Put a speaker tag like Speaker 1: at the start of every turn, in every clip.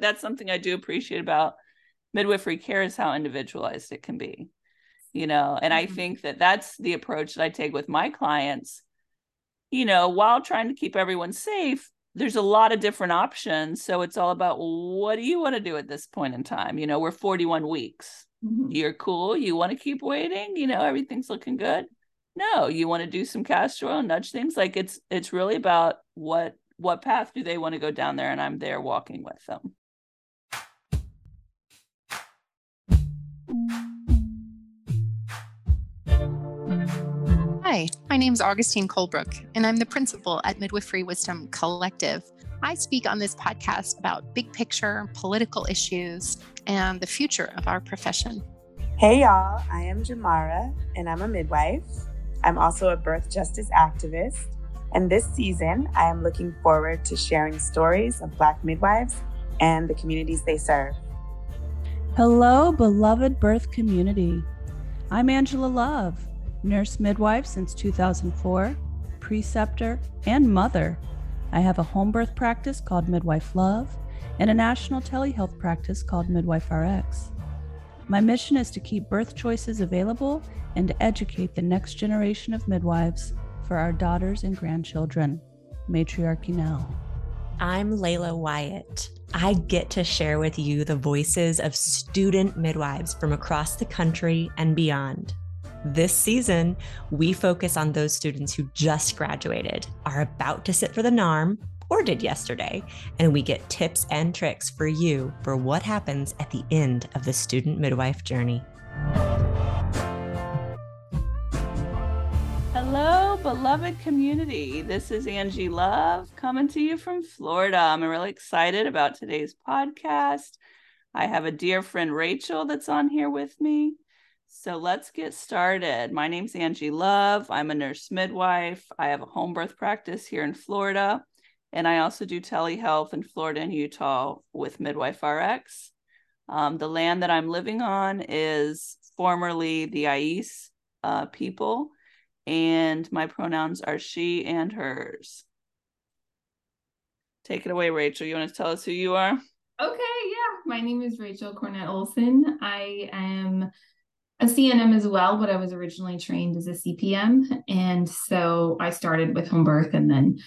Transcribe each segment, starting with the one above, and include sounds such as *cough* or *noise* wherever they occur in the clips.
Speaker 1: that's something I do appreciate about midwifery care is how individualized it can be. You know, and mm-hmm. I think that that's the approach that I take with my clients. You know, while trying to keep everyone safe, there's a lot of different options. So it's all about what do you want to do at this point in time? You know, we're 41 weeks. Mm-hmm. You're cool. You want to keep waiting. You know, everything's looking good. No, you want to do some castor oil, nudge things. Like it's it's really about what what path do they want to go down there, and I'm there walking with them.
Speaker 2: Hi, my name is Augustine Colebrook, and I'm the principal at Midwifery Wisdom Collective. I speak on this podcast about big picture political issues and the future of our profession.
Speaker 3: Hey, y'all, I am Jamara, and I'm a midwife. I'm also a birth justice activist. And this season, I am looking forward to sharing stories of Black midwives and the communities they serve.
Speaker 4: Hello, beloved birth community. I'm Angela Love, nurse midwife since 2004, preceptor, and mother. I have a home birth practice called Midwife Love and a national telehealth practice called Midwife RX. My mission is to keep birth choices available and to educate the next generation of midwives for our daughters and grandchildren. Matriarchy Now.
Speaker 5: I'm Layla Wyatt. I get to share with you the voices of student midwives from across the country and beyond. This season, we focus on those students who just graduated, are about to sit for the NARM, or did yesterday, and we get tips and tricks for you for what happens at the end of the student midwife journey.
Speaker 1: Hello, beloved community. This is Angie Love coming to you from Florida. I'm really excited about today's podcast. I have a dear friend, Rachel, that's on here with me. So let's get started. My name's Angie Love. I'm a nurse midwife. I have a home birth practice here in Florida. And I also do telehealth in Florida and Utah with Midwife RX. Um, the land that I'm living on is formerly the Ais uh, people, and my pronouns are she and hers. Take it away, Rachel. You want to tell us who you are?
Speaker 6: Okay, yeah. My name is Rachel Cornett Olsson. I am a CNM as well, but I was originally trained as a CPM. And so I started with home birth and then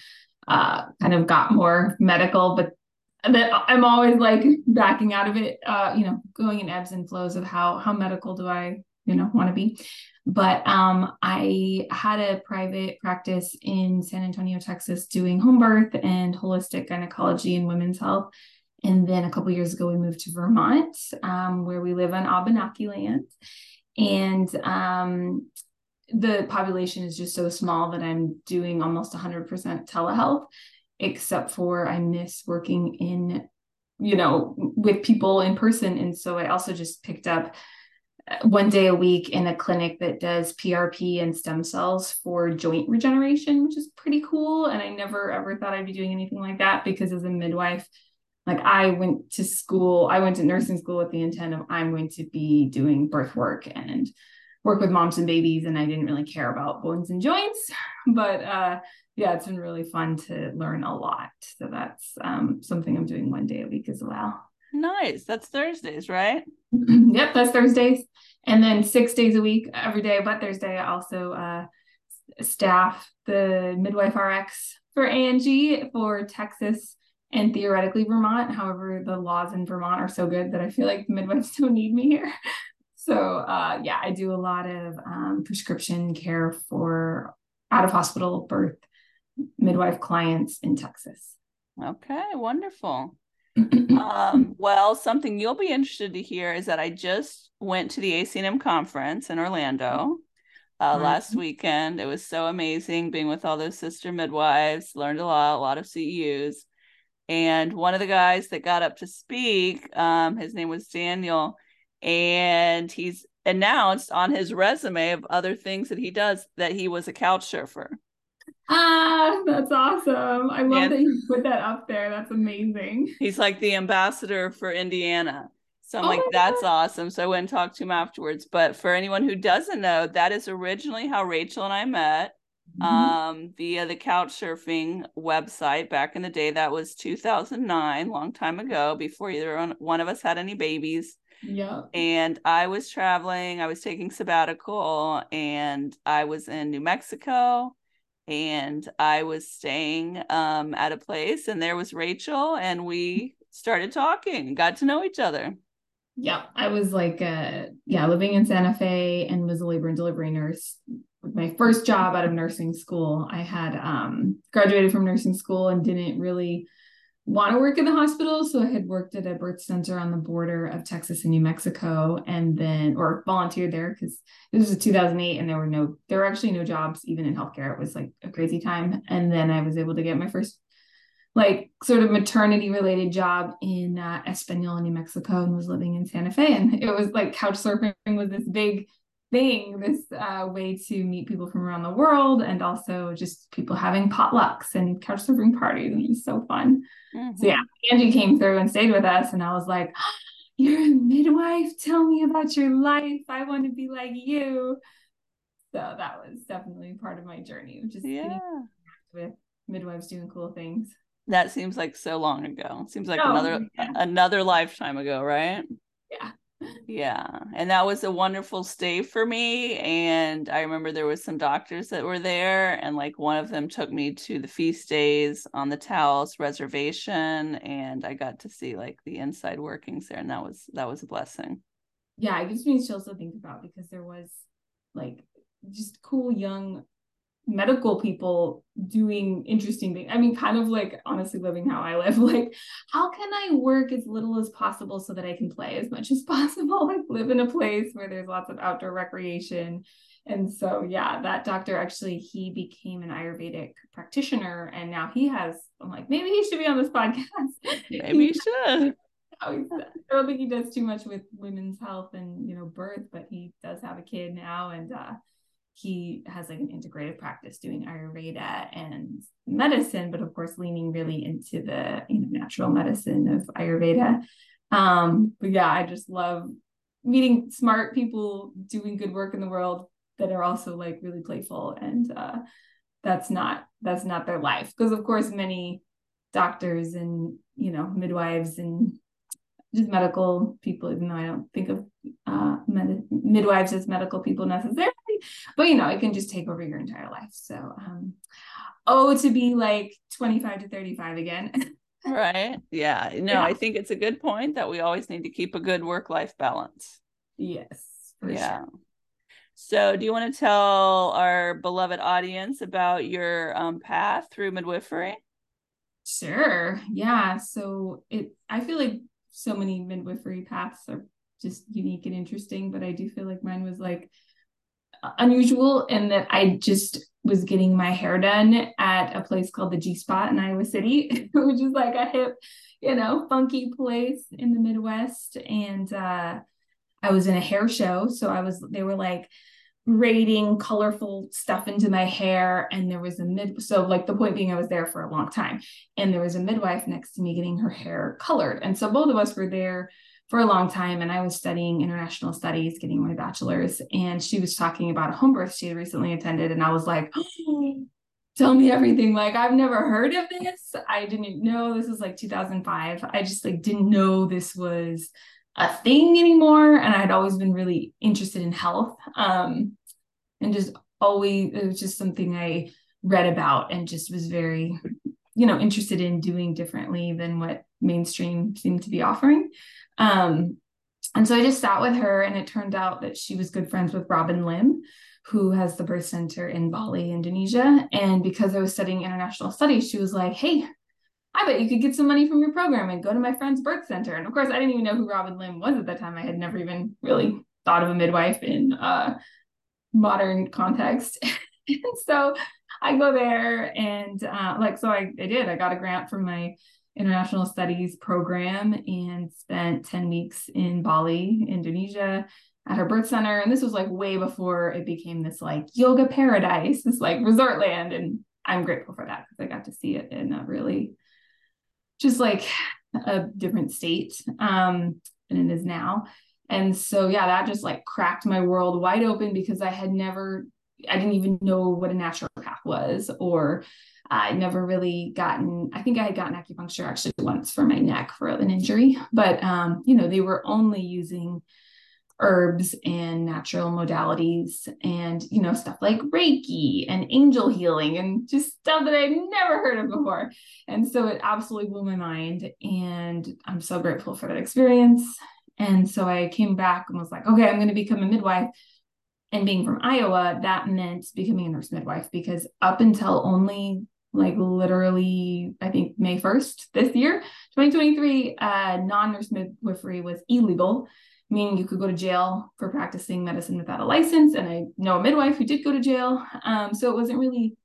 Speaker 6: uh, kind of got more medical, but that I'm always like backing out of it, uh, you know, going in ebbs and flows of how how medical do I, you know, want to be. But um, I had a private practice in San Antonio, Texas, doing home birth and holistic gynecology and women's health. And then a couple years ago, we moved to Vermont, um, where we live on Abenaki land. And um, the population is just so small that I'm doing almost 100% telehealth, except for I miss working in, you know, with people in person. And so I also just picked up uh, one day a week in a clinic that does PRP and stem cells for joint regeneration, which is pretty cool. And I never ever thought I'd be doing anything like that because as a midwife, like I went to school, I went to nursing school with the intent of I'm going to be doing birth work and work with moms and babies and I didn't really care about bones and joints. *laughs* But uh, yeah, it's been really fun to learn a lot. So that's um, something I'm doing one day a week as well.
Speaker 1: Nice. That's Thursdays, right? *clears throat*
Speaker 6: yep, that's Thursdays. And then six days a week, every day but Thursday, I also uh, staff the Midwife RX for Angie for Texas and theoretically Vermont. However, the laws in Vermont are so good that I feel like the midwives *laughs* don't need me here. So uh, yeah, I do a lot of um, prescription care for out of hospital birth midwife clients in Texas.
Speaker 1: Okay, wonderful. *clears throat* um, well, something you'll be interested to hear is that I just went to the ACNM conference in Orlando uh, last weekend. It was so amazing being with all those sister midwives. Learned a lot, a lot of CEUs. And one of the guys that got up to speak, um, his name was Daniel and he's announced on his resume of other things that he does that he was a couch surfer.
Speaker 6: Ah, that's awesome. I love and that you put that up there. That's amazing.
Speaker 1: He's like the ambassador for Indiana. So I'm oh like, that's God. awesome. So I went and talked to him afterwards. But for anyone who doesn't know, that is originally how Rachel and I met. Mm-hmm. um, via the couch surfing website back in the day. That was 2009, long time ago, before either one of us had any babies.
Speaker 6: Yeah.
Speaker 1: And I was traveling, I was taking sabbatical, and I was in New Mexico and I was staying um, at a place, and there was Rachel, and we started talking, got to know each other.
Speaker 6: Yeah, I was like, uh, yeah, living in Santa Fe and was a labor and delivery nurse. My first job out of nursing school, I had um, graduated from nursing school and didn't really want to work in the hospital. So I had worked at a birth center on the border of Texas and New Mexico and then, or volunteered there because this was 2008 and there were no, there were actually no jobs even in healthcare. It was like a crazy time. And then I was able to get my first like sort of maternity related job in uh, Espanola, New Mexico, and was living in Santa Fe. And it was like couch surfing was this big thing, this uh, way to meet people from around the world, and also just people having potlucks and couch surfing parties. And it was so fun. Mm-hmm. So yeah, Angie came through and stayed with us, and I was like, oh, *gasps* "You're a midwife. Tell me about your life. I want to be like you." So that was definitely part of my journey, just yeah. with midwives doing cool things.
Speaker 1: That seems like so long ago. Seems like oh, another yeah. another lifetime ago, right?
Speaker 6: Yeah.
Speaker 1: Yeah. And that was a wonderful stay for me. And I remember there was some doctors that were there, and like one of them took me to the feast days on the Taos reservation, and I got to see like the inside workings there, and that was that was a blessing.
Speaker 6: Yeah, it gives me chills to think about because there was like just cool young medical people doing interesting things. I mean, kind of like honestly living how I live. *laughs* Like, how can I work as little as possible so that I can play as much as *laughs* possible? Like, live in a place where there's lots of outdoor recreation. And so, yeah, that doctor actually he became an Ayurvedic practitioner, and now he has. I'm like, maybe he should be on this podcast. *laughs*
Speaker 1: Maybe he should.
Speaker 6: I don't think he does too much with women's health and you know birth, but he does have a kid now, and uh, he has like an integrative practice doing Ayurveda and medicine, but of course leaning really into the you know natural medicine of Ayurveda. Um, but yeah, I just love meeting smart people doing good work in the world that are also like really playful and uh, that's not that's not their life because of course many doctors and you know midwives and just medical people even though i don't think of uh, med- midwives as medical people necessarily but you know, it can just take over your entire life. So, um, oh, to be like 25 to 35 again. *laughs*
Speaker 1: right. Yeah. No, yeah. I think it's a good point that we always need to keep a good work life balance.
Speaker 6: Yes.
Speaker 1: yeah. Sure. So, do you want to tell our beloved audience about your um, path through midwifery?
Speaker 6: Sure. Yeah. So, it, I feel like so many midwifery paths are just unique and interesting, but I do feel like mine was like unusual in that I just was getting my hair done at a place called the G Spot in Iowa City, *laughs* which is like a hip, you know, funky place in the Midwest. And uh, I was in a hair show. So I was, they were like, braiding colorful stuff into my hair and there was a mid so like the point being i was there for a long time and there was a midwife next to me getting her hair colored and so both of us were there for a long time and I was studying international studies, getting my bachelor's. And she was talking about a home birth she had recently attended. And I was like, *gasps* tell me everything. Like, I've never heard of this. I didn't know this was like 2005. I just like didn't know this was a thing anymore. And I had always been really interested in health. Um, and just always, it was just something I read about and just was very, you know, interested in doing differently than what mainstream seemed to be offering. Um, and so I just sat with her, and it turned out that she was good friends with Robin Lim, who has the birth center in Bali, Indonesia. And because I was studying international studies, she was like, Hey, I bet you could get some money from your program and go to my friend's birth center. And of course, I didn't even know who Robin Lim was at that time. I had never even really thought of a midwife in uh, modern context. *laughs* and so I go there and uh, like, so I, I did, I got a grant from my international studies program and spent 10 weeks in Bali, Indonesia at her birth center. And this was like way before it became this like yoga paradise, this like resort land. And I'm grateful for that because I got to see it in a really just like a different state um, than it is now. And so, yeah, that just like cracked my world wide open because I had never, I didn't even know what a naturopath was, or I never really gotten, I think I had gotten acupuncture actually once for my neck for an injury, but, um, you know, they were only using herbs and natural modalities and you know stuff like reiki and angel healing and just stuff that i'd never heard of before. And so it absolutely blew my mind and i'm so grateful for that experience. And so i came back and was like okay i'm going to become a midwife. And being from iowa that meant becoming a nurse midwife because up until only like literally i think may 1st this year 2023 uh, non-nurse midwifery was illegal meaning you could go to jail for practicing medicine without a license. And I know a midwife who did go to jail. Um, so it wasn't really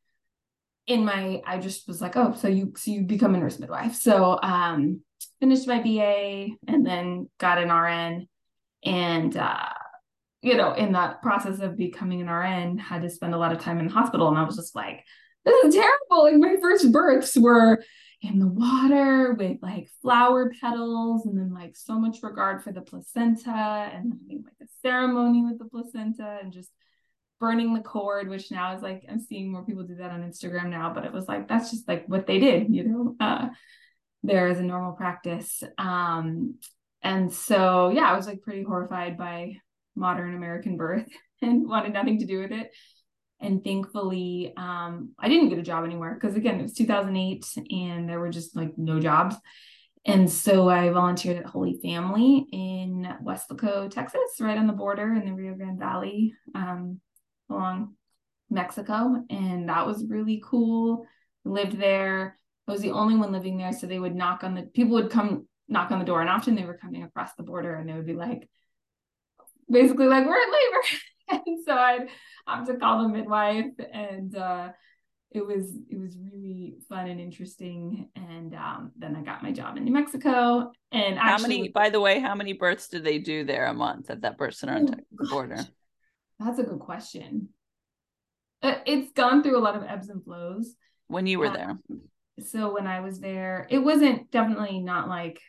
Speaker 6: in my, I just was like, oh, so you, so you become a nurse midwife. So um, finished my BA and then got an RN. And, uh, you know, in that process of becoming an RN, had to spend a lot of time in the hospital. And I was just like, this is terrible. Like my first births were in the water with like flower petals and then like so much regard for the placenta and having like a ceremony with the placenta and just burning the cord which now is like i'm seeing more people do that on instagram now but it was like that's just like what they did you know uh there is a normal practice. Um and so yeah i was like pretty horrified by modern american birth *laughs* and wanted nothing to do with it and thankfully um, i didn't get a job anywhere because again it was 2008 and there were just like no jobs. And so i volunteered at holy family in weslaco texas right on the border in the rio grande valley um, along mexico. And that was really cool. Lived there. I was the only one living there so they would knock on the people would come knock on the door. And often they were coming across the border and they would be like basically like we're in labor *laughs* *laughs* and so I'd have to call the midwife and uh, it was it was really fun and interesting. And um, then I got my job in New Mexico and
Speaker 1: how many by the way how many births do they do there a month at that birth center on the border?
Speaker 6: That's a good question. Uh, it's gone through a lot of ebbs and flows.
Speaker 1: When you were there.
Speaker 6: so when I was there it wasn't definitely not like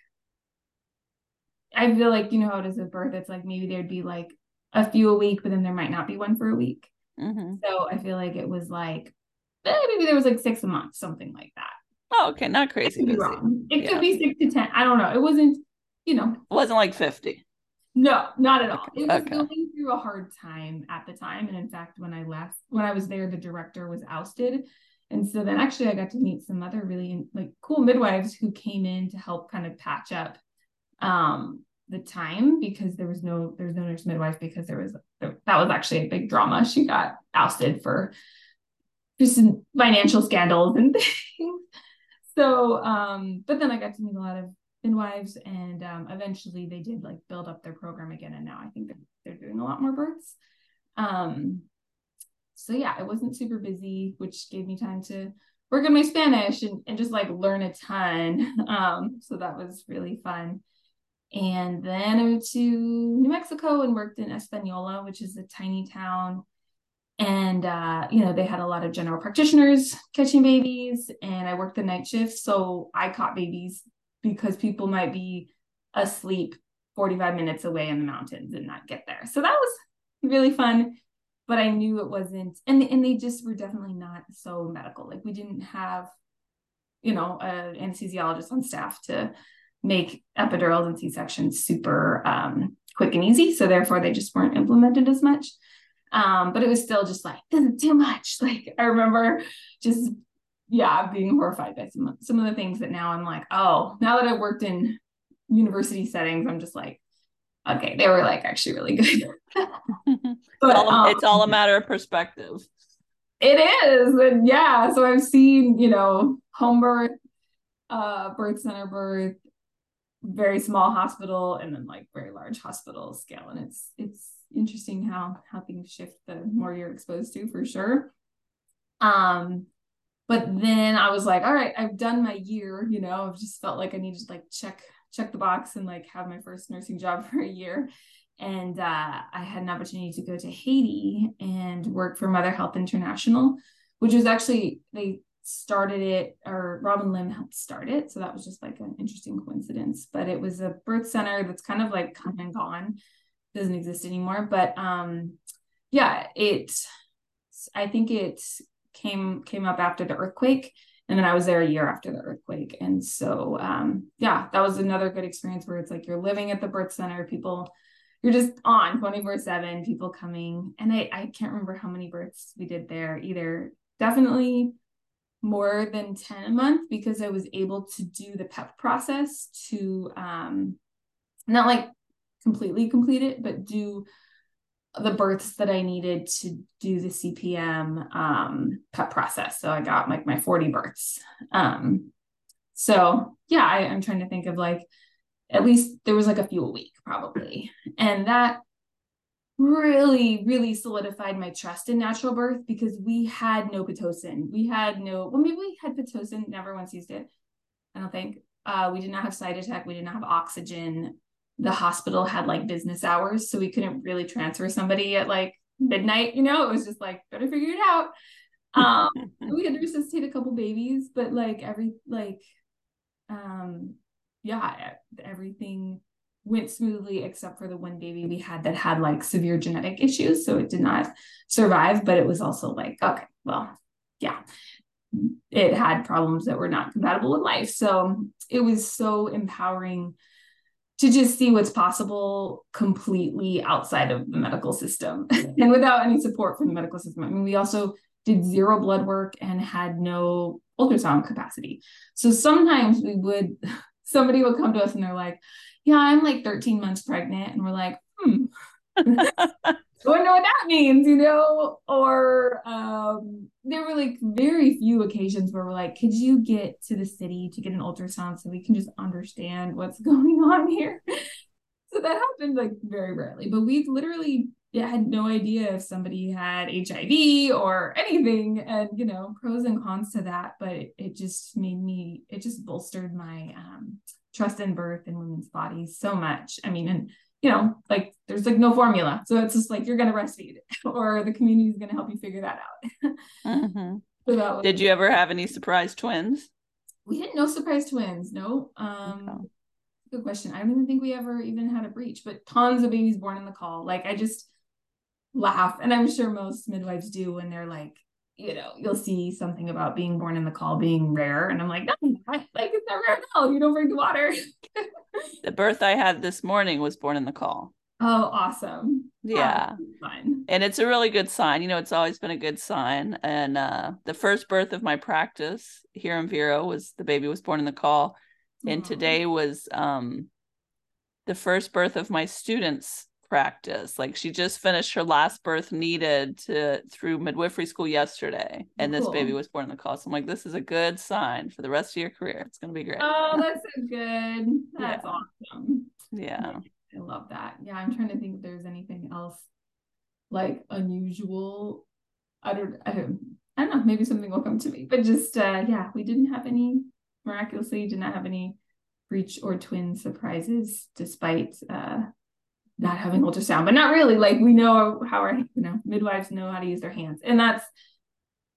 Speaker 6: I feel like you know how it is at birth it's like maybe there'd be like a few a week, but then there might not be one for a week. Mm-hmm. So I feel like it was like eh, maybe there was like six a month, something like that.
Speaker 1: Oh, okay, not crazy.
Speaker 6: It could be, wrong. It yeah. could be six to ten. I don't know. It wasn't, you know, it
Speaker 1: wasn't like fifty.
Speaker 6: No, not at all. Okay. It was okay. going through a hard time at the time, and in fact, when I left, when I was there, the director was ousted, and so then actually I got to meet some other really like cool midwives who came in to help kind of patch up um the time because there was no there's no nurse midwife because there was that was actually a big drama. She got ousted for just financial scandals and *laughs* things. So, um, but then I got to meet a lot of midwives, and um, eventually they did like build up their program again, and now I think they're, they're doing a lot more births. Um, so yeah, it wasn't super busy, which gave me time to work on my Spanish and, and just like learn a ton. *laughs* Um, so that was really fun. And then I went to New Mexico and worked in Espanola, which is a tiny town. And, uh, you know, they had a lot of general practitioners catching babies, and I worked the night shift. So I caught babies because people might be asleep 45 minutes away in the mountains and not get there. So that was really fun. But I knew it wasn't, and, and they just were definitely not so medical. Like we didn't have, you know, an anesthesiologist on staff to make epidurals and C-sections super um, quick and easy. So therefore they just weren't implemented as much. Um, but it was still just like, this is too much. *laughs* Like I remember just, yeah, being horrified by some, some of the things that now I'm like, oh, now that I've worked in university settings, I'm just like, okay, they were like actually really good. *laughs* *laughs*
Speaker 1: but, it's, all, um, it's all a matter of perspective.
Speaker 6: It is. And yeah, so I've seen, you know, home birth, uh, birth center birth, very small hospital and then like very large hospital scale. And it's it's interesting how how things shift the more you're exposed to for sure. Um but then i was like all right i've done my year you know i've just felt like i needed to like check check the box and like have my first nursing job *laughs* for a year. And uh, i had an opportunity to go to haiti and work for mother health international which was actually they started it or Robin Lim helped start it. So that was just like an interesting coincidence. But it was a birth center that's kind of like come and gone, doesn't exist anymore. But um yeah, it I think it came came up after the earthquake and then I was there a year after the earthquake. And so, um, yeah, that was another good experience where it's like you're living at the birth center, people, you're just on 24 7, people coming. And I, I can't remember how many births we did there either. Definitely more than 10 a month because I was able to do the PEP process to, um, not like completely complete it, but do the births that I needed to do the CPM um, PEP process. So I got like my 40 births. Um, so yeah, I, I'm trying to think of like at least there was like a few a week probably. And that really, really solidified my trust in natural birth because we had no Pitocin. We had no, well, maybe we had Pitocin, never once used it. I don't think. Uh, we did not have Cytotec. We did not have oxygen the hospital had like business hours, so we couldn't really transfer somebody at like midnight. You know, it was just like better figure it out. Um, *laughs* we had to resuscitate a couple babies, but like every like, um, yeah, everything went smoothly except for the one baby we had that had like severe genetic issues, so it did not survive. But it was also like, okay, well, yeah, it had problems that were not compatible with life. So it was so empowering to just see what's possible completely outside of the medical system *laughs* and without any support from the medical system. I mean, we also did zero blood work and had no ultrasound capacity. So sometimes we would, *laughs* somebody would come to us and they're like, yeah, I'm like 13 months pregnant. And we're like, hmm. *laughs* I wonder what that means, you know? Or um, there were like very few occasions where we're like, could you get to the city to get an ultrasound so we can just understand what's *laughs* going on here? so that happened like very rarely, but we literally had no idea if somebody had HIV or anything, and you know, pros and cons to that. But it, it just made me, it just bolstered my um, trust in birth and women's bodies so much. I mean, and you know, like there's like no formula. So it's just like you're going to breastfeed *laughs* or the community is going to help you figure that out.
Speaker 1: mm-hmm. *laughs* so that Did you ever have any surprise twins?
Speaker 6: We had no surprise twins. No. Um, okay. Good question. I don't even think we ever even had a breech, but tons of babies born in the caul. Like I just laugh. And I'm sure most midwives do when they're like, you know, you'll see something about being born in the caul being rare. And I'm like, no, like it's not rare at all. You don't drink water. *laughs*
Speaker 1: the birth I had this morning was born in the caul.
Speaker 6: Oh, awesome.
Speaker 1: Yeah. fun. And it's a really good sign. You know, it's always been a good sign. And uh the first birth of my practice here in Vero was the baby was born in the call. And Aww. today was um the first birth of my students practice. Like she just finished her last birth needed to through midwifery school yesterday, and cool. this baby was born in the cost. I'm like, this is a good sign for the rest of your career. It's gonna be great.
Speaker 6: Oh, *laughs* that's so good. That's
Speaker 1: yeah.
Speaker 6: awesome.
Speaker 1: Yeah. *laughs*
Speaker 6: I love that. Yeah, I'm trying to think if there's anything else like unusual. I don't I don't I don't know, maybe something will come to me. But just uh yeah, we didn't have any miraculously did not have any breech or twin surprises despite uh not having ultrasound, but not really. Like we know how our, you know, midwives know how to use their hands. And that's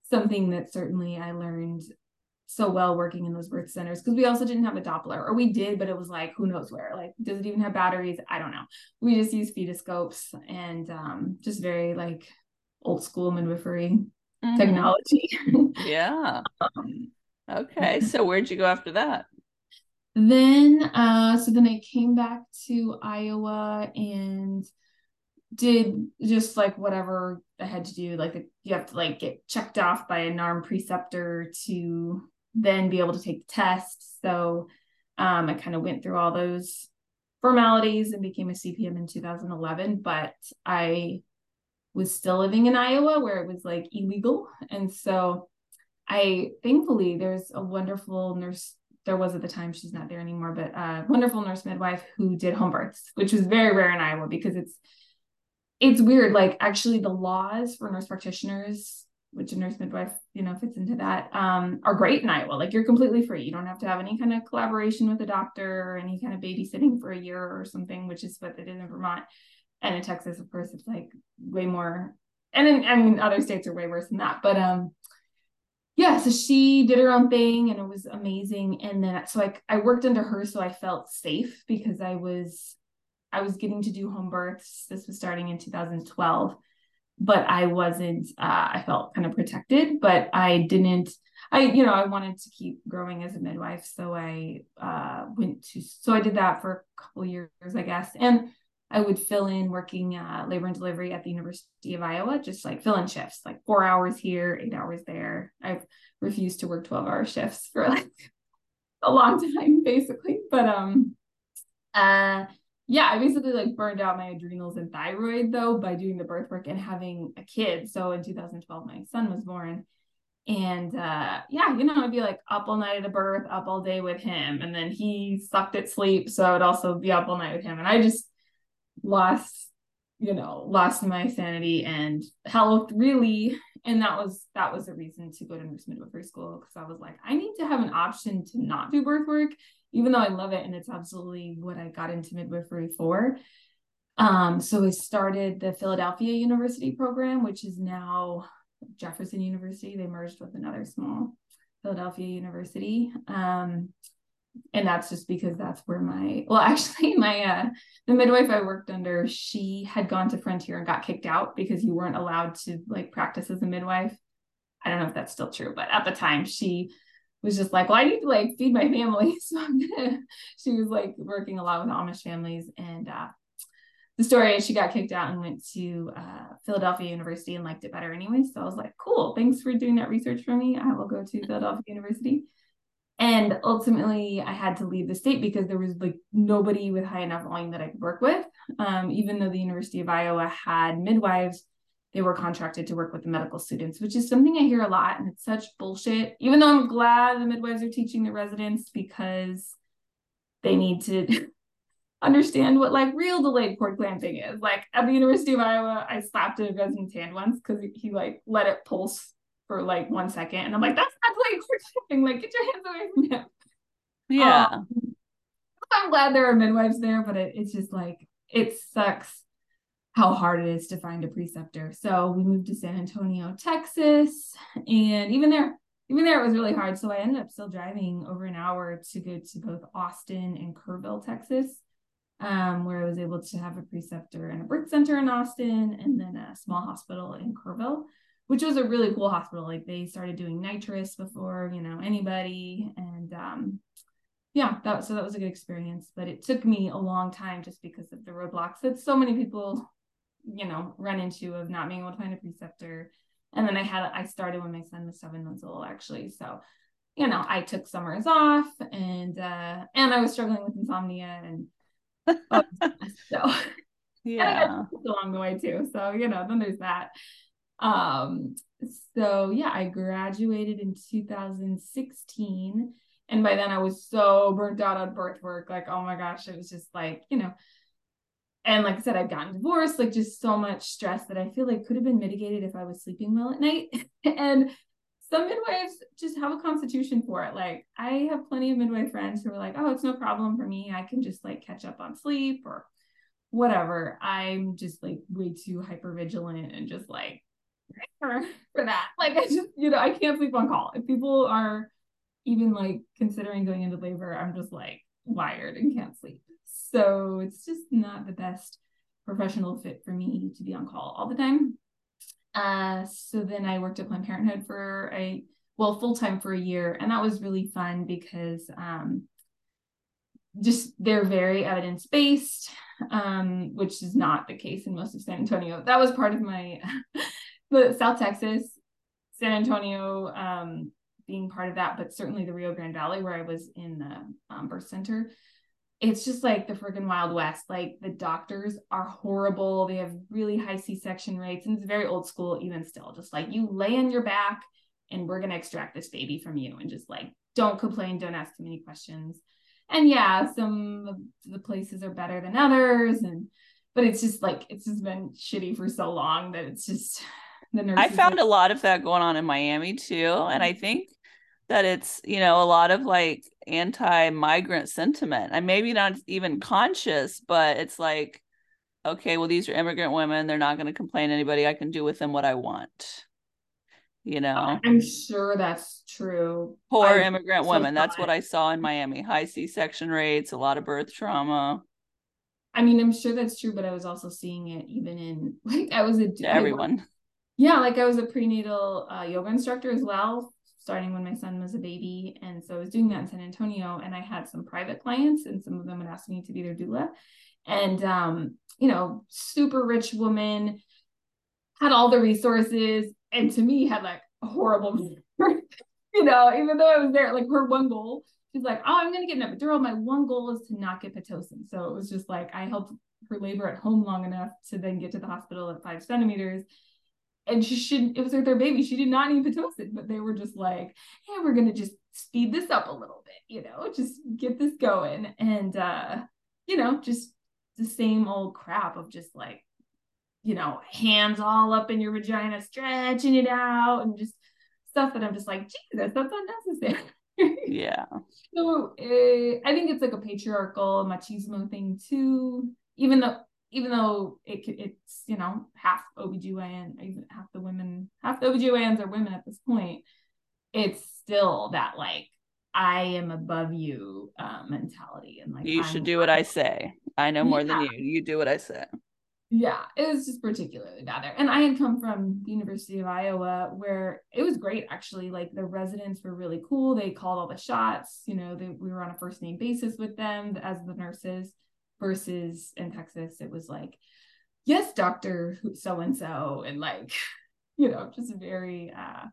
Speaker 6: something that certainly I learned so well working in those birth centers because we also didn't have a Doppler, or we did, but it was like, who knows where? Like, does it even have batteries? I don't know. We just use fetoscopes and um, just very like old school midwifery mm-hmm. technology. *laughs*
Speaker 1: yeah. um, okay. So where'd you go after that?
Speaker 6: Then uh so then I came back to Iowa and did just like whatever I had to do like you have to like get checked off by a NARM preceptor to then be able to take the test. So um I kind of went through all those formalities and became a CPM in 2011 but I was still living in Iowa where it was like illegal. And so I thankfully there's a wonderful nurse there was at the time she's not there anymore but a wonderful nurse midwife who did home births which was very rare in iowa because it's it's weird. Like actually the laws for nurse practitioners which a nurse midwife you know fits into that um, are great in iowa. Like you're completely free. You don't have to have any kind of collaboration with a doctor or any kind of babysitting for a year or something which is what it is in vermont. And in texas of course it's like way more and in, I mean other states are way worse than that. But um yeah, so she did her own thing and it was amazing. And then so like I worked under her so I felt safe because I was I was getting to do home births. This was starting in 2012. but I wasn't, uh, I felt kind of protected, but I didn't, I, you know, I wanted to keep growing as a midwife. So I uh, went to, so I did that for a couple years, I guess. And I would fill in working uh, labor and delivery at the University of Iowa, just like fill in shifts, like four hours here, eight hours there. I've refused to work 12 hour shifts for like *laughs* a long time, basically. But, um, uh, yeah, I basically like burned out my adrenals and thyroid though by doing the birth work and having a kid. So in 2012, my son was born. And uh yeah, you know, I'd be like up all night at a birth, up all day with him. And then he sucked at sleep. So I would also be up all night with him. And I just lost, you know, lost my sanity and health really. And that was that was the reason to go to nurse midwifery school because I was like, I need to have an option to not do birth work even though I love it and it's absolutely what I got into midwifery for. Um, so I started the Philadelphia University program, which is now Jefferson University. They merged with another small Philadelphia University. Um, and that's just because that's where my well *laughs* actually my uh the midwife i worked under she had gone to frontier and got kicked out because you weren't allowed to like practice as a midwife i don't know if that's still true but at the time she was just like, well, I need to like feed my family. *laughs* So I'm gonna, she was like working a lot with Amish families. And uh, the story is she got kicked out and went to uh, Philadelphia University and liked it better anyway. So I was like, cool, thanks for doing that research for me. I will go to Philadelphia University. And ultimately, I had to leave the state because there was like nobody with high enough volume that I could work with. Um, even though the University of Iowa had midwives they were contracted to work with the medical students, which is something I hear a lot. And it's such bullshit, even though I'm glad the midwives are teaching the residents because they need to *laughs* understand what like real delayed cord clamping is. Like at the University of Iowa, I slapped a resident's hand once because he like let it pulse for like one second. And I'm like, that's not cord clamping. Like, get your hands away from him.
Speaker 1: Yeah.
Speaker 6: Um, I'm glad there are midwives there, but it, it's just like, it sucks how hard it is to find a preceptor. So we moved to San Antonio, Texas, and even there, even there it was really hard. So I ended up still driving over an hour to go to both Austin and Kerrville, Texas, um, where I was able to have a preceptor and a birth center in Austin, and then a small hospital in Kerrville, which was a really cool hospital. Like they started doing nitrous before you know anybody, and um, yeah, that so that was a good experience. But it took me a long time just because of the roadblocks that so many people you know run into of not being able to find a preceptor. And then i had i started when my son was seven months old actually. So you know i took summers off and uh and i was struggling with insomnia and oh, *laughs* so *laughs*
Speaker 1: yeah.
Speaker 6: along the way too. So you know then there's that um so yeah i graduated in 2016 and by then i was so burnt out on birth work like oh my gosh it was just like you know and like I said, I've gotten divorced, like just so much stress that I feel like could have been mitigated if I was sleeping well at night. *laughs* and some midwives just have a constitution for it. Like I have plenty of midwife friends who are like, oh, it's no problem for me. I can just like catch up on sleep or whatever. I'm just like way too hyper vigilant and just like for, that. Like I just, you know, I can't sleep on call. If people are even like considering going into labor, I'm just like wired and can't sleep. So it's just not the best professional fit for me to be on call all the time. Uh, so then I worked at Planned Parenthood for a well full time for a year, and that was really fun because um, just they're very evidence based, um, which is not the case in most of San Antonio. That was part of my *laughs* the South Texas, San Antonio um, being part of that, but certainly the Rio Grande Valley where I was in the um, birth center it's just like the freaking wild west. Like the doctors are horrible. They have really high c-section rates and it's very old school even still. Just like you lay on your back and we're going to extract this baby from you and just like don't complain don't ask too many questions. And yeah some of the places are better than others and but it's just like it's just been shitty for so long that it's just *laughs* *laughs*
Speaker 1: the i found a lot of that going on in miami too and i mm-hmm. think that it's you know a lot of like anti-migrant sentiment. And maybe not even conscious but it's like okay well these are immigrant women they're not going to complain anybody i can do with them what i want you know?
Speaker 6: I'm sure that's true.
Speaker 1: Poor I, immigrant so women that's what i saw in miami. High c-section rates a lot of birth trauma.
Speaker 6: I mean, I'm sure that's true, but I was also seeing it even in *laughs* like I was a
Speaker 1: everyone.
Speaker 6: Yeah, like I was a prenatal uh, yoga instructor as well, starting when my son was a baby, and so I was doing that in San Antonio, and I had some private clients, and some of them would ask me to be their doula, and um, you know, super rich woman, had all the resources, and to me had like a horrible, *laughs* you know, even though I was there, like her one goal she's like, oh, I'm going to get an epidural. My one goal is to not get Pitocin. So it was just like, I helped her labor at home long enough to then get to the hospital at five centimeters. And she shouldn't, it was like their baby. She did not need Pitocin, but they were just like, hey, we're going to just speed this up a little bit, you know, just get this going. And, uh, you know, just the same old crap of just like, you know, hands all up in your vagina, stretching it out and just stuff that I'm just like, Jesus, that's unnecessary.
Speaker 1: yeah. *laughs*
Speaker 6: So uh, I think it's like a patriarchal machismo thing too. Even though even though it it's you know half OBGYN, even half the women, half the OBGYNs are women at this point, it's still that like I am above you um, mentality and like
Speaker 1: you
Speaker 6: I'm
Speaker 1: should do what I say. I know more yeah. than you. You do what I say
Speaker 6: yeah, it was just particularly bad there. And I had come from the University of Iowa where it was great actually. Like the residents were really cool. They called all the shots. You know, they, we were on a first name basis with them as the nurses. Versus in Texas, it was like, yes, doctor so and so, and like, *laughs* you know, just very, uh,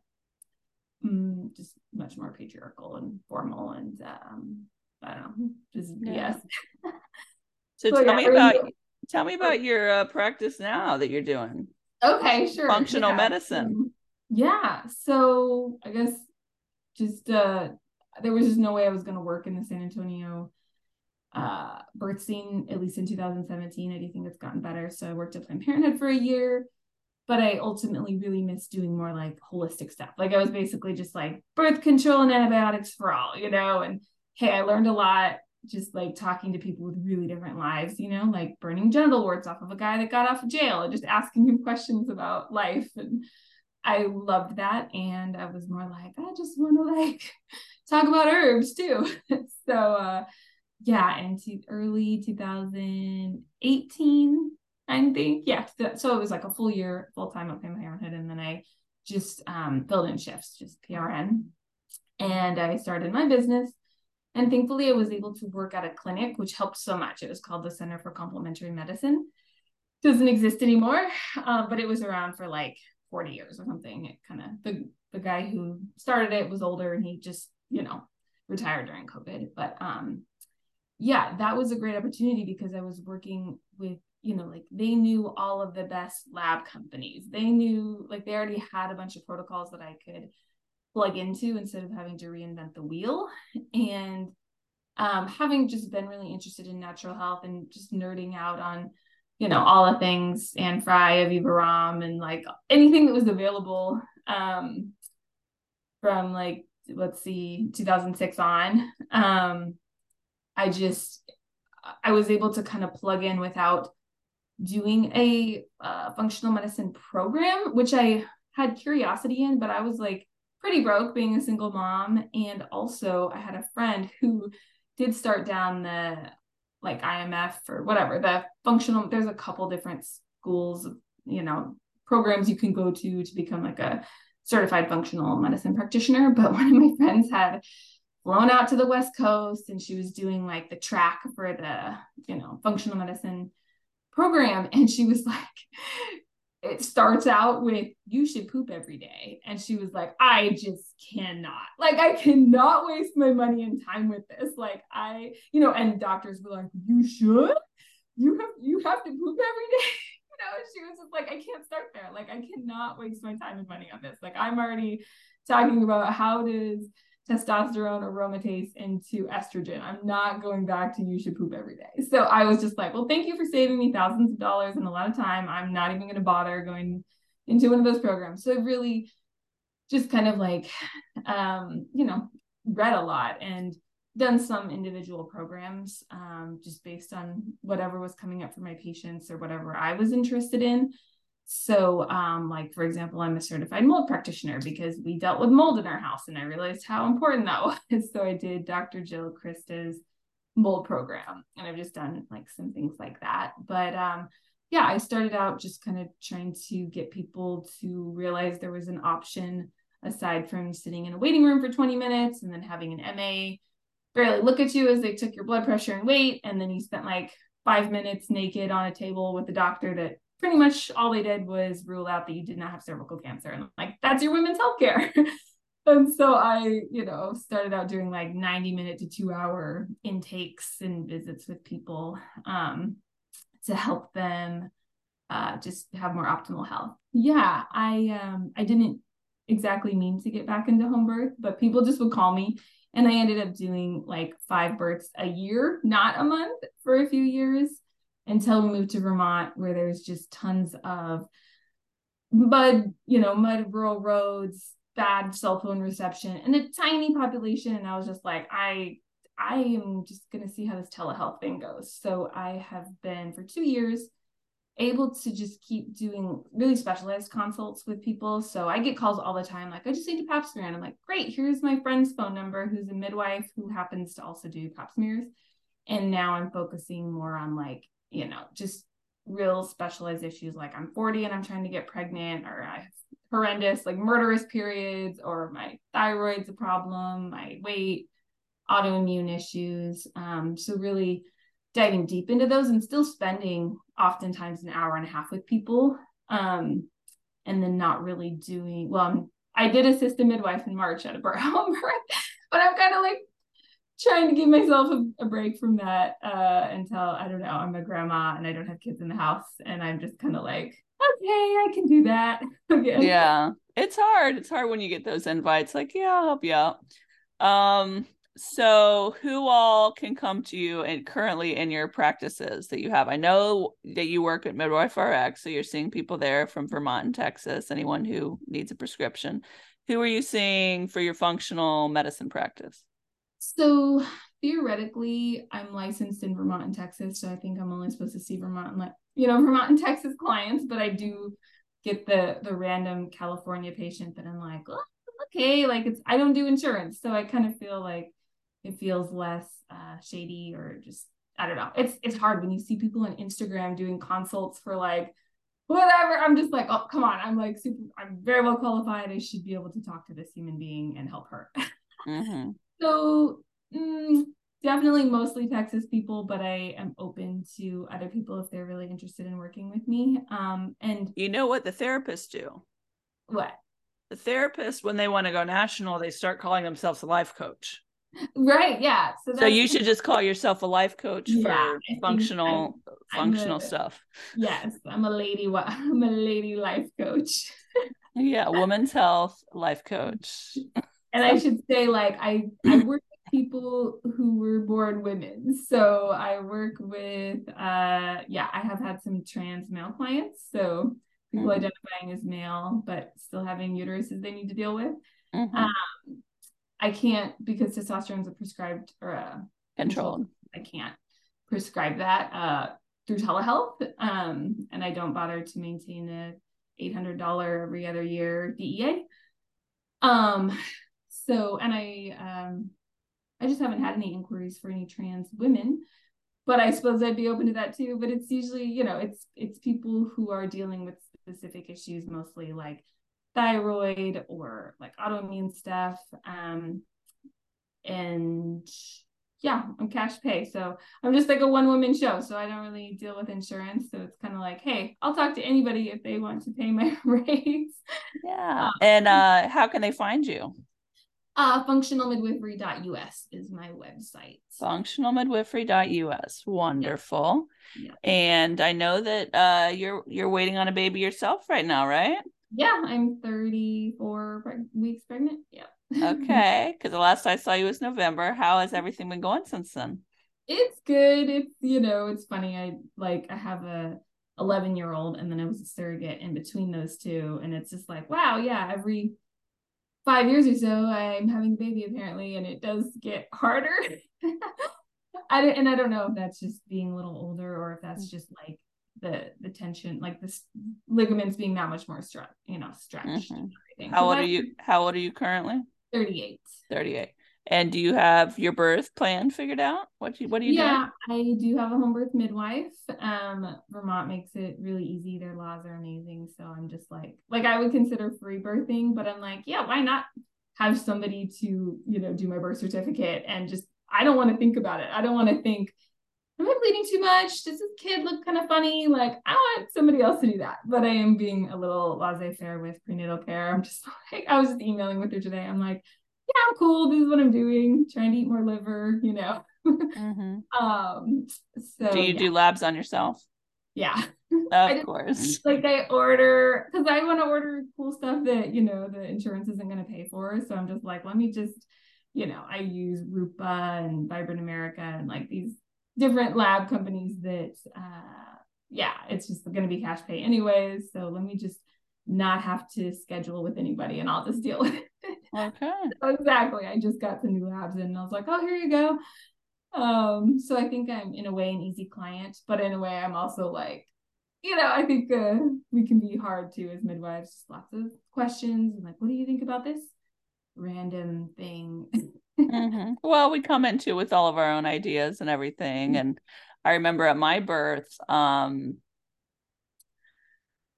Speaker 6: mm, just much more patriarchal and formal and um, I don't know, just yeah. BS.
Speaker 1: so, so tell yeah, me about Tell me about your uh, practice now that you're doing.
Speaker 6: Okay, sure.
Speaker 1: Functional
Speaker 6: yeah.
Speaker 1: medicine.
Speaker 6: Yeah. So I guess just uh there was just no way I was gonna work in the San Antonio uh birth scene, at least in 2017. I do think it's gotten better. So I worked at Planned Parenthood for a year, but I ultimately really missed doing more like holistic stuff. Like I was basically just like birth control and antibiotics for all, you know, and hey, I learned a lot just like talking to people with really different lives, you know, like burning genital warts off of a guy that got off of jail and just asking him *laughs* questions about life. And I loved that. And I was more like, I just want to like *laughs* talk about herbs too. *laughs* so, uh, yeah, into early 2018, I think. Yeah. So it was like a full year full time at Planned Parenthood. And then I just um, filled in shifts, just PRN. And I started my business and thankfully, I was able to work at a clinic, which helped so much. It was called the Center for Complementary Medicine. Doesn't exist anymore, uh, but it was around for like 40 years or something. It kind of the the guy who started it was older, and he just you know retired during COVID. But um, yeah, that was a great opportunity because I was working with you know like they knew all of the best lab companies. They knew like they already had a bunch of protocols that I could plug into instead of having to reinvent the wheel. And um, having just been really interested in natural health and just nerding out on, you know, all the things Anne Frye, Aviva Romm, and like anything that was available um, from like, let's see, 2006 on. Um, I just, I was able to kind of plug in without doing a uh, functional medicine program, which I had curiosity in, but I was like, pretty broke being a single mom. And also, I had a friend who did start down the like IMF or whatever, the functional, there's a couple different schools, you know, programs you can go to to become like a certified functional medicine practitioner. But *laughs* one of my friends had flown out to the West Coast and she was doing like the track for the, you know, functional medicine program. And she was *laughs* like, it starts out with you should poop every day. And she was like i just cannot. Like i cannot waste my money and time with this. Like i you know and doctors were like you should? You have you have to poop every day. *laughs* You know she was just like i can't start there. Like i cannot waste my time and money on this. Like i'm already talking about how does testosterone aromatase into estrogen. I'm not going back to you should poop every day. So I was just like, well, thank you for saving me thousands of dollars and a lot of time. I'm not even going to bother going into one of those programs. So I really just kind of like, um, you know, read a lot and done some individual programs um, just based on whatever was coming up for my patients or whatever I was interested in. So, um, like for example, I'm a certified mold practitioner because we dealt with mold in our house, and I realized how important that *laughs* was. So I did Dr. Jill Crista's mold program and I've just done like some things like that. But um yeah, I started out just kind of trying to get people to realize there was an option aside from sitting in a waiting room for 20 minutes and then having an MA barely look at you as they took your blood pressure and weight and then you spent like 5 minutes naked on a table with the doctor that pretty much all they did was rule out that you did not have cervical cancer. And like that's your women's health care. *laughs* and so i you know started out doing like 90 minute to two hour intakes and visits with people um, to help them uh, just have more optimal health. Yeah i um i didn't exactly mean to get back into home birth but people just would call me and i ended up doing like five births a year not a month for a few years until we moved to Vermont, where there's just tons of mud, you know, mud rural roads, bad cell phone reception, and a tiny population. And I was just like, I I am just gonna see how this telehealth thing goes. So I have been for two years able to just keep doing really specialized consults with people. So I get calls all the time, like, I just need a pap smear. And I'm like, great, here's my friend's phone number who's a midwife who happens to also do pap smears. And now I'm focusing more on like you know, just real specialized issues like I'm 40 and I'm trying to get pregnant, or I have horrendous, like murderous periods, or my thyroid's a problem, my weight, autoimmune issues. Um, so, really diving deep into those and still spending oftentimes an hour and a half with people. Um, and then not really doing well. I'm, I did assist a midwife in March at a birth *laughs* home, but I'm kind of like trying to give myself a, a break from that uh, until I don't know, I'm a grandma and I don't have kids in the house. And I'm just kind of like, okay, I can do that *laughs*
Speaker 1: again. Yeah. It's hard. It's hard when you get those invites, like, yeah, I'll help you out. Um, so who all can come to you and currently in your practices that you have? I know that you work at Midwife RX, so you're seeing people there from Vermont and Texas, anyone who needs a prescription. Who are you seeing for your functional medicine practice?
Speaker 6: So theoretically, I'm licensed in Vermont and Texas, so I think I'm only supposed to see Vermont and like you know *laughs* Vermont and Texas clients, but I do get the the random California patient that I'm like, oh, okay, like it's I don't do insurance, so I kind of feel like it feels less uh, shady or just I don't know. It's it's hard when you see people on Instagram doing consults for like whatever. I'm just like, oh come on, I'm like super. I'm very well qualified. I should be able to talk to this human being and help her. *laughs* Mm-hmm. So mm, definitely mostly Texas people, but I am open to other people if they're really interested in working with me. Um, and
Speaker 1: you know what the therapists do?
Speaker 6: What?
Speaker 1: The therapist, when they want to go national, they start calling themselves a life coach.
Speaker 6: Right. Yeah.
Speaker 1: So, so you should just call yourself a life coach yeah, for functional I'm, functional I'm a, stuff.
Speaker 6: Yes, I'm a lady. *laughs* I'm a lady life coach.
Speaker 1: yeah, women's health life coach *laughs*
Speaker 6: and I should say, like, I I *clears throat* work with people who were born women. So I work with, uh, yeah, I have had some trans male clients. So people mm-hmm. identifying as male but still having uteruses they need to deal with. Mm-hmm. Um, I can't because testosterone is a prescribed or a
Speaker 1: controlled.
Speaker 6: I can't prescribe that uh, through telehealth, um, and I don't bother to maintain hundred dollar every other year DEA. Um, so, and I, um, I just haven't had any inquiries for any trans women, but I suppose I'd be open to that too. But it's usually, you know, it's it's people who are dealing with specific issues, mostly like thyroid or like autoimmune stuff. Um, and yeah, I'm cash pay. So I'm just like a one woman show. So I don't really deal with insurance. So it's kind of like, hey, I'll talk to anybody if they want to pay my *laughs* rates.
Speaker 1: Yeah. Um, and uh, how can they find you?
Speaker 6: Uh, functionalmidwifery.us is my website.
Speaker 1: Functionalmidwifery.us. Wonderful. Yeah. And I know that uh, you're you're waiting on a baby yourself right now, right?
Speaker 6: Yeah, I'm 34 weeks pregnant. Yeah. *laughs*
Speaker 1: okay, because the last I saw you was November. How has everything been going since then?
Speaker 6: It's good. It's you know, it's funny. I like I have a 11 year old, and then I was a surrogate in between those two, and it's just like wow, yeah, every five years or so, I'm having a baby apparently, and it does get harder. *laughs* I don't, and I don't know if that's just being a little older or if that's just like the the tension, like the ligaments being that much more stretched, you know, stretched.
Speaker 1: Mm-hmm. How so old are you? How old are you currently?
Speaker 6: Thirty eight.
Speaker 1: Thirty eight. And do you have your birth plan figured out? What you, what do you
Speaker 6: yeah,
Speaker 1: doing?
Speaker 6: I do have a home birth midwife. Um, Vermont makes it really easy. Their laws are amazing. So I'm just like, like I would consider free birthing, but I'm like, yeah, why not have somebody to, you know, do my birth certificate and just I don't want to think about it. I don't want to think, am I bleeding too much? Does this kid look kind of funny? Like, I want somebody else to do that. But I am being a little laissez faire with prenatal care. I'm just *laughs* like, I was just emailing with her today. I'm like, yeah, I'm cool. This is what I'm doing. Trying to eat more liver, you know. Mm-hmm. *laughs* um, so
Speaker 1: do you yeah. do labs on yourself?
Speaker 6: Yeah.
Speaker 1: Of *laughs* course.
Speaker 6: Like I order because I want to order cool stuff that, you know, the insurance isn't going to pay for. So I'm just like, let me just, you know, I use Rupa and Vibrant America and like these different lab companies that, uh, yeah, it's just going to be cash pay anyways. So let me just not have to schedule with anybody and I'll just deal with it.
Speaker 1: Okay. *laughs*
Speaker 6: so exactly. I just got some new labs and I was like, oh, here you go. Um, so I think I'm in a way an easy client, but in a way I'm also like, you know, I think uh, we can be hard too as midwives, lots of questions and like, what do you think about this random thing?
Speaker 1: mm-hmm. Well, we come into with all of our own ideas and everything. And I remember at my birth, um,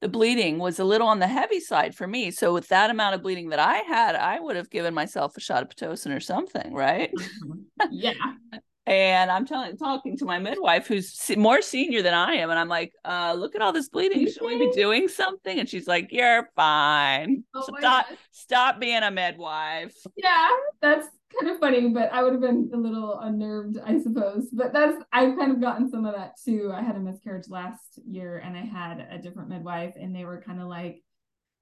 Speaker 1: the bleeding was a little on the heavy side for me. So with that amount of bleeding that I had, I would have given myself a shot of pitocin or something, right? *laughs*
Speaker 6: yeah.
Speaker 1: and I'm telling, talking to my midwife, who's more senior than I am, and I'm like, uh, "Look at all this bleeding. Should we be doing something?" And she's like, "You're fine. Oh stop, stop being a midwife."
Speaker 6: Yeah, that's kind of funny, but I would have been a little unnerved, I suppose. But that's I've kind of gotten some of that too. I had a miscarriage last year and I had a different midwife and they were kind of like,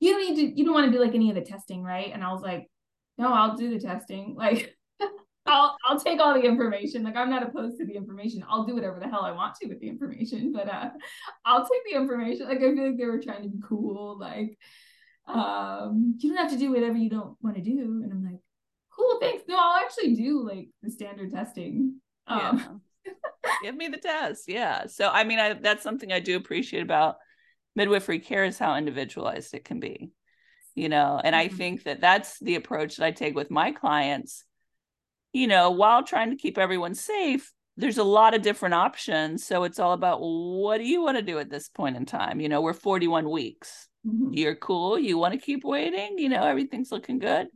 Speaker 6: You don't need to you don't want to do like any of the testing, right? And I was like, No, I'll do the testing. *laughs* Like I'll I'll take all the information. Like I'm not opposed to the information. I'll do whatever the hell I want to with the information, but uh I'll take the information. Like I feel like they were trying to be cool, like um, you don't have to do whatever you don't want to do. And I'm like, cool, thanks. No, I'll actually do like the standard testing. Um,
Speaker 1: yeah. *laughs* Give me the test. Yeah. So, I mean, I, that's something I do appreciate about midwifery care is how individualized it can be, you know, and mm-hmm. I think that that's the approach that I take with my clients, you know, while trying to keep everyone safe. There's a lot of different options. So it's all about what do you want to do at this point in time? You know, we're 41 weeks. Mm-hmm. You're cool. You want to keep waiting. You know, everything's looking good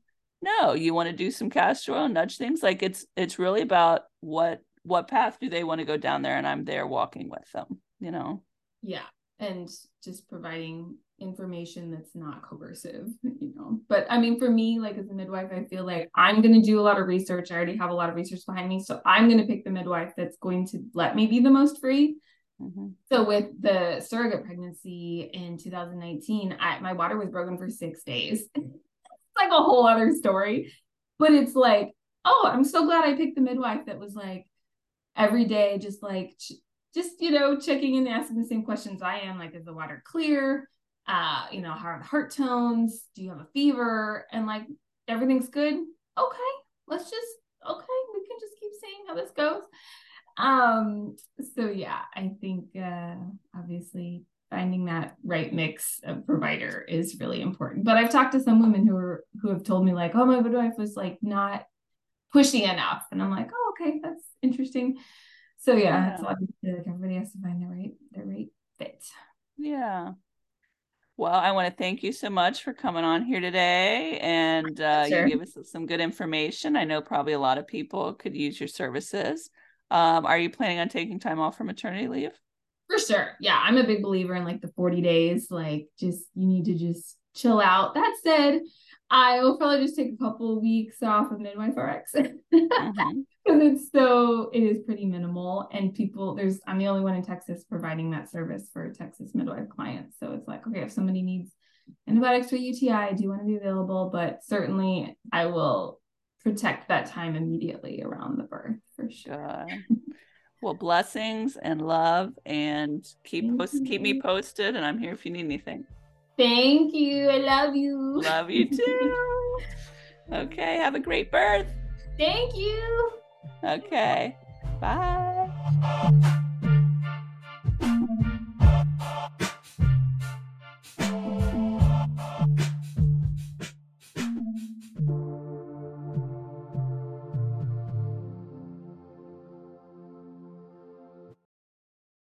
Speaker 1: no you want to do some castor oil nudge things? Like it's it's really about what what path do they want to go down there and i'm there walking with them you know?
Speaker 6: Yeah and just providing information that's not coercive *laughs* you know? But i mean for me like as a midwife i feel like i'm going to do a lot of research. I already have a lot of research behind me so i'm going to pick the midwife that's going to let me be the most free. Mm-hmm. so with the surrogate pregnancy in 2019 I, my water was broken for six days *laughs* like a whole other story. But it's like, oh, I'm so glad I picked the midwife that was like every day, just like, just, you know, checking in, asking the same questions I am like, is the water clear? Uh, you know, how are the heart tones? Do you have a fever? And like, everything's good. Okay, let's just, okay, we can just keep seeing how this goes. Um, so yeah, I think uh obviously finding that right mix of provider is really important. But I've talked to some women who are who have told me like, oh, my midwife was like not pushy enough, and I'm like, oh, okay, that's interesting. So yeah, yeah. so like everybody has to find the right the right fit.
Speaker 1: Yeah. Well, I want to thank you so much for coming on here today, and uh, sure. you give us some good information. I know probably a lot of people could use your services. Um, are you planning on taking time off for maternity leave?
Speaker 6: For sure. Yeah. I'm a big believer in like the 40 days. Like, just you need to just chill out. That said, I will probably just take a couple of weeks off of midwife RX because *laughs* mm-hmm. it's so it is pretty minimal and people there's I'm the only one in Texas providing that service for Texas midwife clients. So it's like okay, if somebody needs antibiotics for UTI, I do want to be available, but certainly I will protect that time immediately around the birth for sure. *laughs*
Speaker 1: Well, blessings and love, and keep post, keep me posted. And I'm here if you need anything.
Speaker 6: Thank you. I love you.
Speaker 1: Love you *laughs* too. okay. Have a great birth.
Speaker 6: Thank you.
Speaker 1: Okay. Bye.